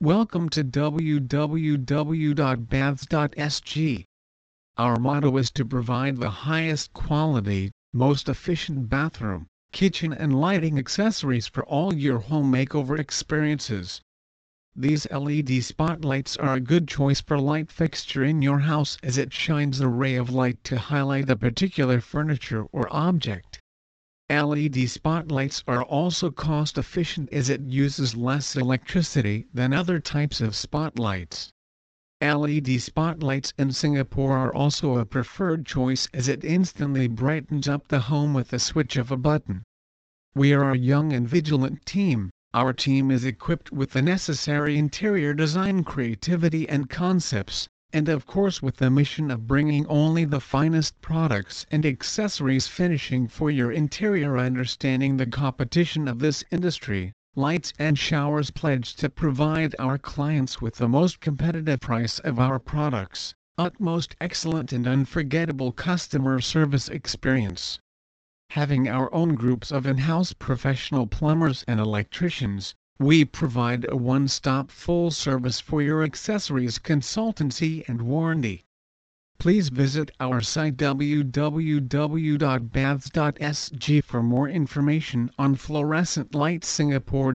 Welcome to www.baths.sg. Our motto is to provide the highest quality, most efficient bathroom, kitchen and lighting accessories for all your home makeover experiences. These LED spotlights are a good choice for light fixture in your house as it shines a ray of light to highlight a particular furniture or object. LED spotlights are also cost efficient as it uses less electricity than other types of spotlights. LED spotlights in Singapore are also a preferred choice as it instantly brightens up the home with the switch of a button. We are a young and vigilant team. Our team is equipped with the necessary interior design creativity and concepts, and of course with the mission of bringing only the finest products and accessories finishing for your interior understanding the competition of this industry. Lights and Showers pledge to provide our clients with the most competitive price of our products, utmost excellent and unforgettable customer service experience. Having our own groups of in-house professional plumbers and electricians, we provide a one-stop full service for your accessories consultancy and warranty. Please visit our site www.baths.sg for more information on Fluorescent Light Singapore.